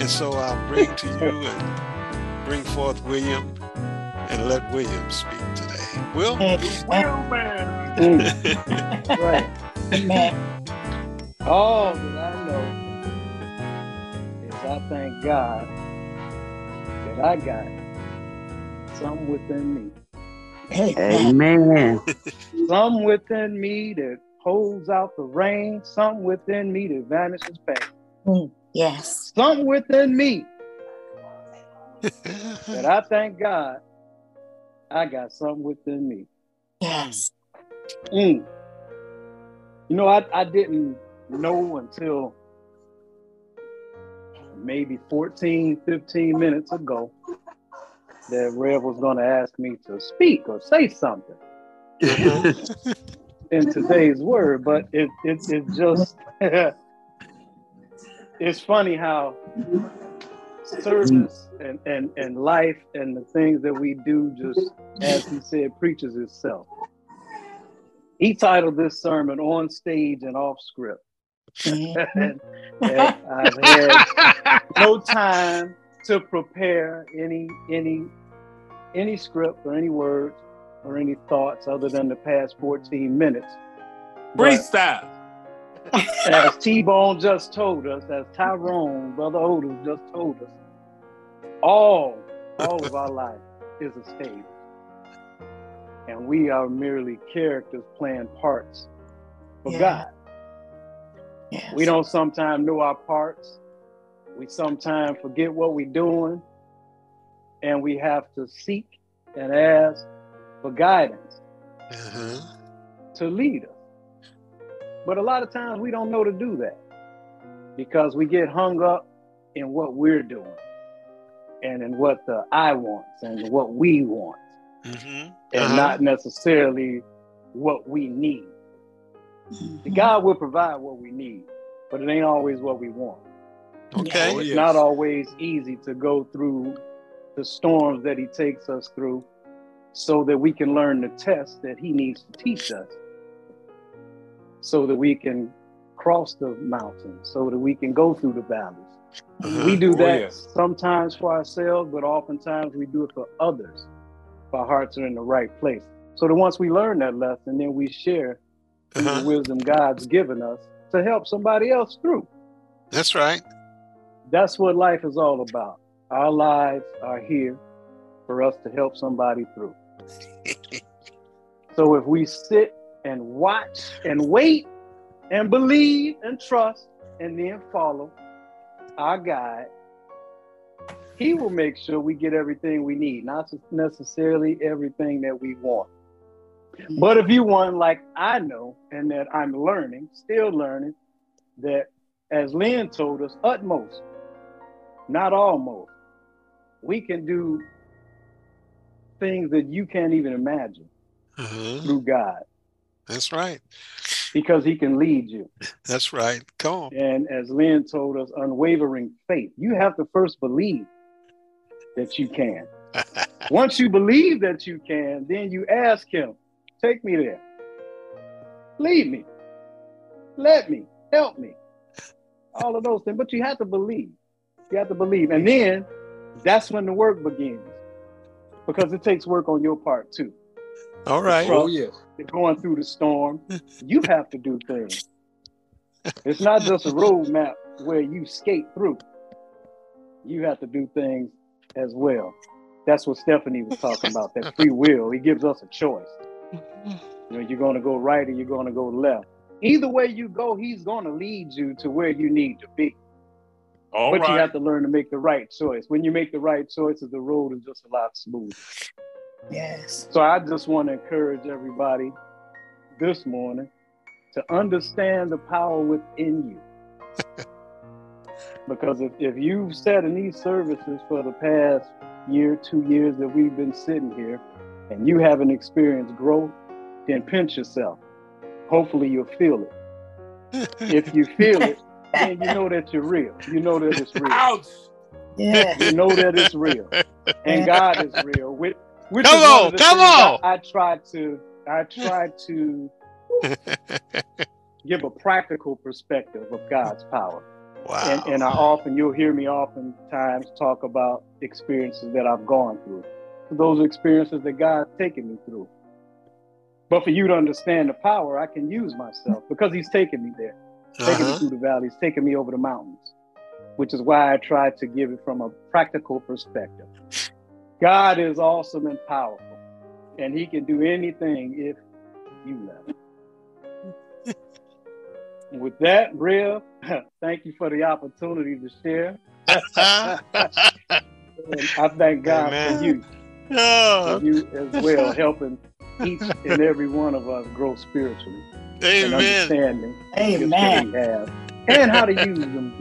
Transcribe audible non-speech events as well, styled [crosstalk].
And so I'll bring to you and bring forth William and let William speak today. Will? Will man. Mm, right. Amen. All that I know is I thank God that I got some within me. Amen. Amen. Some within me that holds out the rain. Some within me that vanishes fast. Yes. Something within me [laughs] that I thank God I got something within me. Yes. Mm. You know, I, I didn't know until maybe 14, 15 minutes ago that Rev was going to ask me to speak or say something in today's word, but it, it, it just, [laughs] it's funny how service and, and, and life and the things that we do just, as he said, preaches itself. He titled this sermon On Stage and Off Script. Mhm. and, [laughs] and I've had no time to prepare any any any script or any words or any thoughts other than the past 14 minutes. But Freestyle. As T-Bone just told us, as Tyrone, Brother Otis just told us, all, all of our life is a stage. And we are merely characters playing parts for Yeah. God. Yes. We don't sometimes know our parts. We sometimes forget what we're doing. And we have to seek and ask for guidance Uh-huh. to lead us. But a lot of times we don't know to do that because we get hung up in what we're doing and in what the I wants and what we want Mhm. and Uh-huh. not necessarily what we need. Mhm. God will provide what we need, but it ain't always what we want. Okay. Oh, It's yes. not always easy to go through the storms that he takes us through so that we can learn the test that he needs to teach us so that we can cross the mountains, so that we can go through the valleys Uh-huh. we do [laughs] Oh, that sometimes for ourselves but oftentimes we do it for others if our hearts are in the right place so that once we learn that lesson then we share Uh-huh. the wisdom god's given us to help somebody else through That's right. that's what life is all about. Our lives are here for us to help somebody through. [laughs] so if we sit and watch and wait and believe and trust and then follow our guide, he will make sure we get everything we need, not necessarily everything that we want. But if you want, like I know, and that I'm learning, still learning, that as Lynn told us, utmost, not almost, we can do things that you can't even imagine Uh-huh. through God That's right. because He can lead you. That's right. Come on. And as Lynn told us, unwavering faith. You have to first believe that you can. [laughs] Once you believe that you can, then you ask Him, take me there. Lead me. Let me. Help me. All of those things. But you have to believe. You have to believe. And then that's when the work begins. Because it takes work on your part too. All right. Trust. Oh, yes. Going through the storm, [laughs] you have to do things. It's not just a roadmap where you skate through. You have to do things as well. That's what Stephanie was talking about, that free will. He gives us a choice. You know, you're going to go right or you're going to go left. Either way you go, he's going to lead you to where you need to be. All but you have to learn to make the right choice. When you make the right choices, the road is just a lot smoother. Yes. So I just want to encourage everybody this morning to understand the power within you. [laughs] because if, if you've sat in these services for the past year, two years that we've been sitting here, and you haven't experienced growth, then pinch yourself. Hopefully you'll feel it. [laughs] If you feel it, then you know that you're real. You know that it's real. Ouch. Yeah. You know that it's real. And God is real. Which, which Come on, come things I- on. I, try to I try to [laughs] give a practical perspective of God's power. Wow. And, and I often, you'll hear me oftentimes talk about experiences that I've gone through. Those experiences that God's taken me through. But for you to understand the power, I can use myself because He's taken me there, taken me Uh-huh. through the valleys, taken me over the mountains, which is why I try to give it from a practical perspective. God is awesome and powerful, and He can do anything if you let Him. [laughs] With that, Rev, [laughs] thank you for the opportunity to share. [laughs] And I thank God Amen. for you, Oh, for you as well, helping each and every one of us grow spiritually and understanding the gifts that Amen. and how to use them